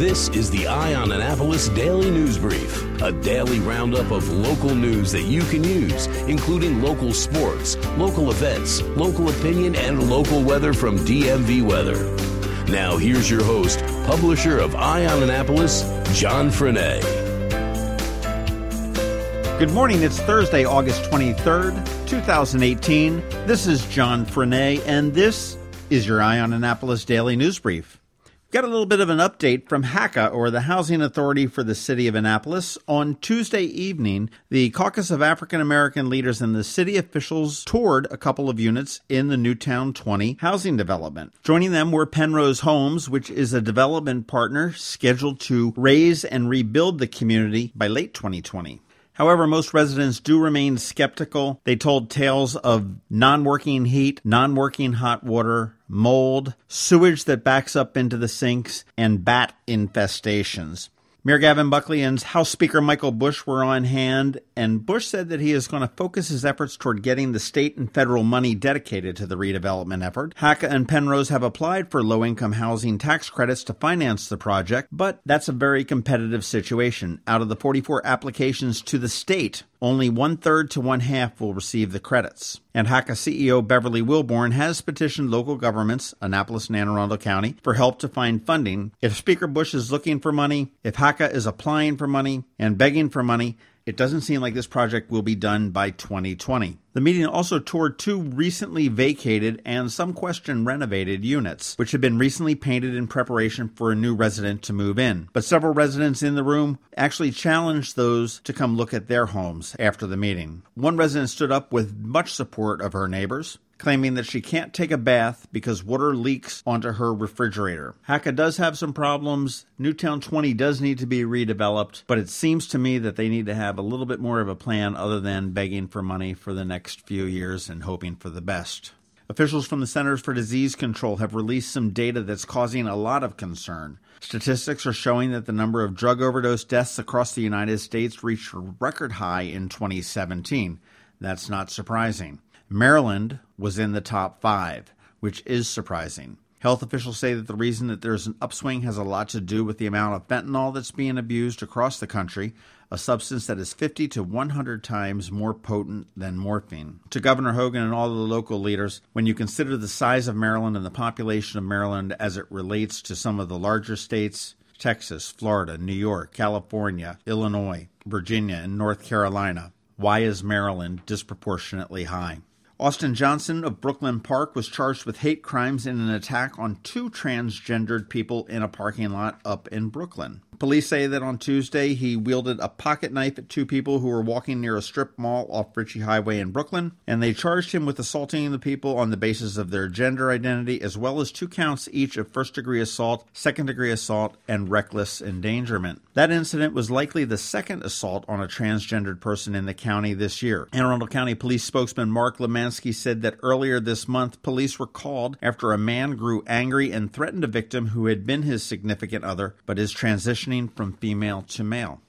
This is the Eye on Annapolis Daily News Brief, a daily roundup of local news that you can use, including local sports, local events, local opinion, and local weather from DMV Weather. Now, here's your host, publisher of Eye on Annapolis, John Frenaye. Good morning. It's Thursday, August 23rd, 2018. This is John Frenaye, and this is your Eye on Annapolis Daily News Brief. Got a little bit of an update from HACA, or the Housing Authority for the City of Annapolis. On Tuesday evening, the Caucus of African American Leaders and the city officials toured a couple of units in the Newtowne 20 housing development. Joining them were Pennrose Homes, which is a development partner scheduled to raise and rebuild the community by late 2020. However, most residents do remain skeptical. They told tales of non working heat, non working hot water, mold, sewage that backs up into the sinks, and bat infestations. Mayor Gavin Buckley and House Speaker Michael Busch were on hand, and Busch said that he is going to focus his efforts toward getting the state and federal money dedicated to the redevelopment effort. HACA and Pennrose have applied for low income housing tax credits to finance the project, but that's a very competitive situation. Out of the 44 applications to the state, only one third to one half will receive the credits. And HACA CEO Beverly Wilbourn has petitioned local governments, Annapolis and Anne Arundel County, for help to find funding. If Speaker Busch is looking for money, if HACA is applying for money and begging for money, it doesn't seem like this project will be done by 2020. The meeting also toured two recently vacated and some question renovated units, which had been recently painted in preparation for a new resident to move in. But several residents in the room actually challenged those to come look at their homes after the meeting. One resident stood up with much support of her neighbors claiming that she can't take a bath because water leaks onto her refrigerator. HACA does have some problems. Newtowne 20 does need to be redeveloped, but it seems to me that they need to have a little bit more of a plan other than begging for money for the next few years and hoping for the best. Officials from the Centers for Disease Control have released some data that's causing a lot of concern. Statistics are showing that the number of drug overdose deaths across the United States reached a record high in 2017. That's not surprising. Maryland was in the top five, which is surprising. Health officials say that the reason that there's an upswing has a lot to do with the amount of fentanyl that's being abused across the country, a substance that is 50 to 100 times more potent than morphine. To Governor Hogan and all the local leaders, when you consider the size of Maryland and the population of Maryland as it relates to some of the larger states, Texas, Florida, New York, California, Illinois, Virginia, and North Carolina, why is Maryland disproportionately high? Austin Johnson of Brooklyn Park was charged with hate crimes in an attack on two transgendered people in a parking lot up in Brooklyn. Police say that on Tuesday he wielded a pocket knife at two people who were walking near a strip mall off Ritchie Highway in Brooklyn, and they charged him with assaulting the people on the basis of their gender identity, as well as two counts each of first degree assault, second degree assault, and reckless endangerment. That incident was likely the second assault on a transgendered person in the county this year. Anne Arundel County Police spokesman Mark Lemansky said that earlier this month, police were called after a man grew angry and threatened a victim who had been his significant other, but his transitioning transitioning from female to male.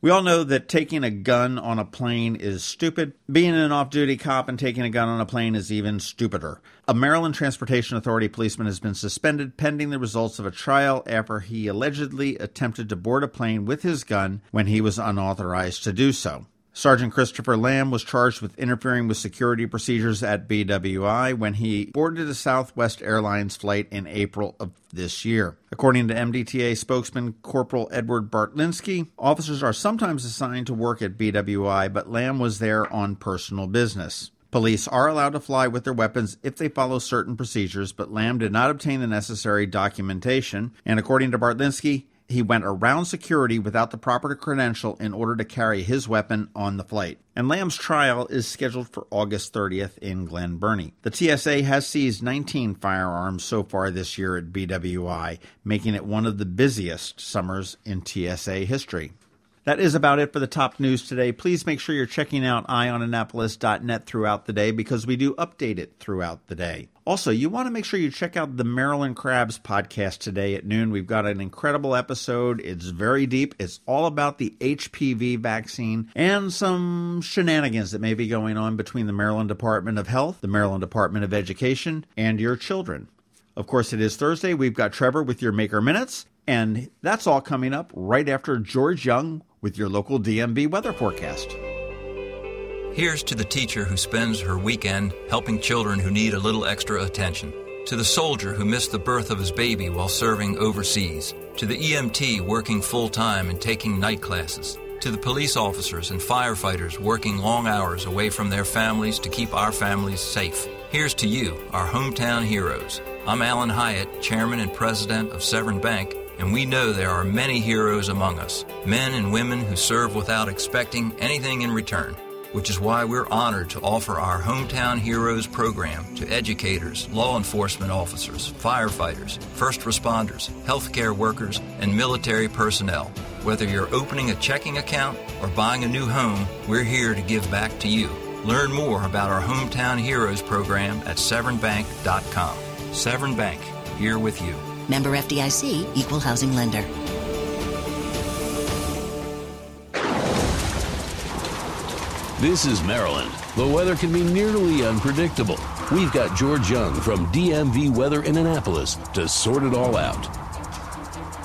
We all know that taking a gun on a plane is stupid. Being an off duty cop and taking a gun on a plane is even stupider. A Maryland Transportation Authority policeman has been suspended pending the results of a trial after he allegedly attempted to board a plane with his gun when he was unauthorized to do so. Sergeant Christopher Lamb was charged with interfering with security procedures at BWI when he boarded a Southwest Airlines flight in April of this year. According to MDTA spokesman Corporal Edward Bartlinski, officers are sometimes assigned to work at BWI, but Lamb was there on personal business. Police are allowed to fly with their weapons if they follow certain procedures, but Lamb did not obtain the necessary documentation, and according to Bartlinski, he went around security without the proper credential in order to carry his weapon on the flight. And Lamb's trial is scheduled for August 30th in Glen Burnie. The TSA has seized 19 firearms so far this year at BWI, making it one of the busiest summers in TSA history. That is about it for the top news today. Please make sure you're checking out eyeonannapolis.net throughout the day because we do update it throughout the day. Also, you want to make sure you check out the Maryland Crabs podcast today at noon. We've got an incredible episode. It's very deep. It's all about the HPV vaccine and some shenanigans that may be going on between the Maryland Department of Health, the Maryland Department of Education, and your children. Of course, it is Thursday. We've got Trevor with your Maker Minutes, and that's all coming up right after George Young with your local DMV weather forecast. Here's to the teacher who spends her weekend helping children who need a little extra attention. To the soldier who missed the birth of his baby while serving overseas. To the EMT working full time and taking night classes. To the police officers and firefighters working long hours away from their families to keep our families safe. Here's to you, our hometown heroes. I'm Alan Hyatt, Chairman and President of Severn Bank and we know there are many heroes among us, men and women who serve without expecting anything in return, which is why we're honored to offer our Hometown Heroes program to educators, law enforcement officers, firefighters, first responders, healthcare workers, and military personnel. Whether you're opening a checking account or buying a new home, we're here to give back to you. Learn more about our Hometown Heroes program at severnbank.com. Severn Bank, here with you. Member FDIC, Equal Housing Lender. This is Maryland. The weather can be nearly unpredictable. We've got George Young from DMV Weather in Annapolis to sort it all out.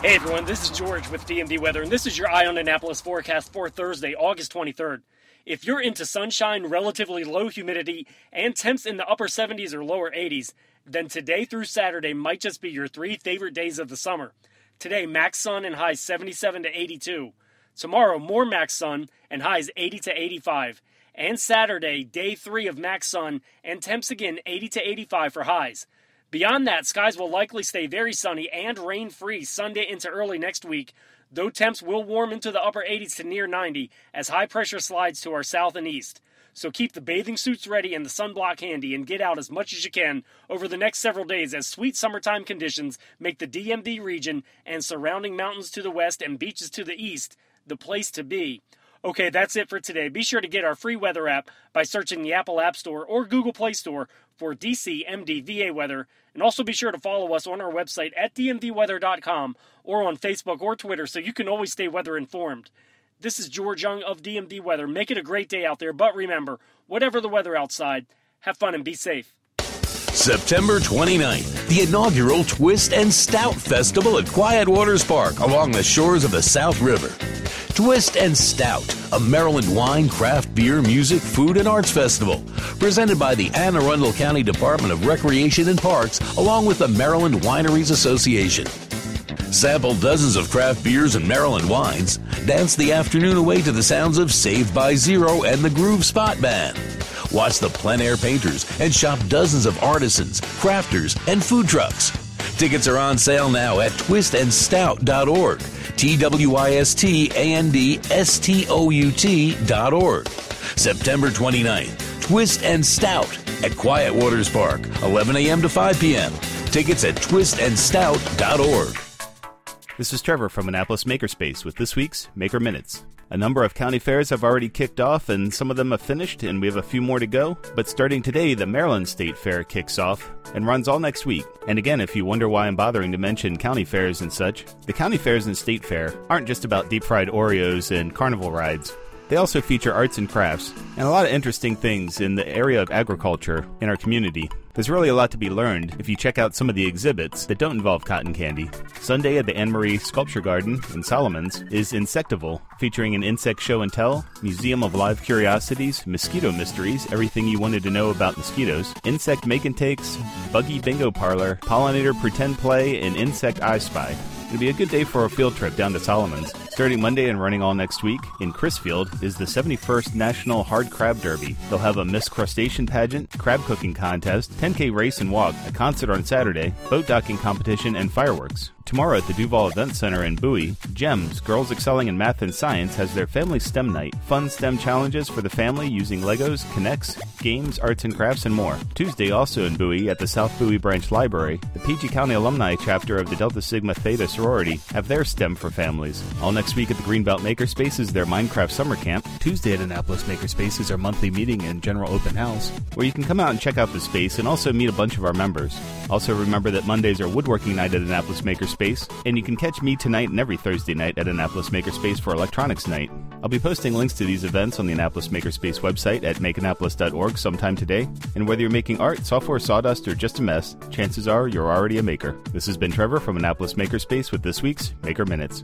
Hey everyone, this is George with DMV Weather, and this is your Eye on Annapolis forecast for Thursday, August 23rd. If you're into sunshine, relatively low humidity, and temps in the upper 70s or lower 80s, then today through Saturday might just be your three favorite days of the summer. Today, max sun and highs 77 to 82. Tomorrow, more max sun and highs 80 to 85. And Saturday, day three of max sun and temps again 80 to 85 for highs. Beyond that, skies will likely stay very sunny and rain free Sunday into early next week, though temps will warm into the upper 80s to near 90 as high pressure slides to our south and east. So keep the bathing suits ready and the sunblock handy and get out as much as you can over the next several days as sweet summertime conditions make the DMV region and surrounding mountains to the west and beaches to the east the place to be. Okay, that's it for today. Be sure to get our free weather app by searching the Apple App Store or Google Play Store for DC MDVA weather. And also be sure to follow us on our website at dmvweather.com or on Facebook or Twitter so you can always stay weather informed. This is George Young of DMV Weather. Make it a great day out there, but remember, whatever the weather outside, have fun and be safe. September 29th, the inaugural Twist and Stout Festival at Quiet Waters Park along the shores of the South River. Twist and Stout, a Maryland wine, craft beer, music, food, and arts festival, presented by the Anne Arundel County Department of Recreation and Parks along with the Maryland Wineries Association. Sample dozens of craft beers and Maryland wines. Dance the afternoon away to the sounds of Saved by Zero and the Groove Spot Band. Watch the plein air painters and shop dozens of artisans, crafters, and food trucks. Tickets are on sale now at twistandstout.org. T W I S T A N D S T O U T dot org. September 29th, Twist and Stout at Quiet Waters Park, 11 a.m. to 5 p.m. Tickets at twistandstout.org. This is Trevor from Annapolis Makerspace with this week's Maker Minutes. A number of county fairs have already kicked off, and some of them have finished, and we have a few more to go. But starting today, the Maryland State Fair kicks off and runs all next week. And again, if you wonder why I'm bothering to mention county fairs and such, the county fairs and state fair aren't just about deep fried Oreos and carnival rides. They also feature arts and crafts and a lot of interesting things in the area of agriculture in our community. There's really a lot to be learned if you check out some of the exhibits that don't involve cotton candy. Sunday at the Annmarie Sculpture Garden in Solomons is Insectival, featuring an insect show and tell, museum of live curiosities, mosquito mysteries, everything you wanted to know about mosquitoes, insect make and takes, buggy bingo parlor, pollinator pretend play, and insect I spy. It'll be a good day for a field trip down to Solomons. Starting Monday and running all next week, in Crisfield is the 71st National Hard Crab Derby. They'll have a Miss Crustacean pageant, crab cooking contest, 10K race and walk, a concert on Saturday, boat docking competition, and fireworks. Tomorrow at the Duval Event Center in Bowie, GEMS, Girls Excelling in Math and Science, has their Family STEM Night. Fun STEM challenges for the family using Legos, K'NEX, games, arts and crafts, and more. Tuesday, also in Bowie, at the South Bowie Branch Library, the PG County Alumni chapter of the Delta Sigma Theta sorority have their STEM for families. All next week at the Greenbelt Makerspace is their Minecraft Summer Camp. Tuesday at Annapolis Makerspace is our monthly meeting and general open house, where you can come out and check out the space and also meet a bunch of our members. Also, remember that Mondays are woodworking night at Annapolis Makerspace Makerspace, and you can catch me tonight and every Thursday night at Annapolis Makerspace for Electronics Night. I'll be posting links to these events on the Annapolis Makerspace website at makeannapolis.org sometime today. And whether you're making art, software, sawdust, or just a mess, chances are you're already a maker. This has been Trevor from Annapolis Makerspace with this week's Maker Minutes.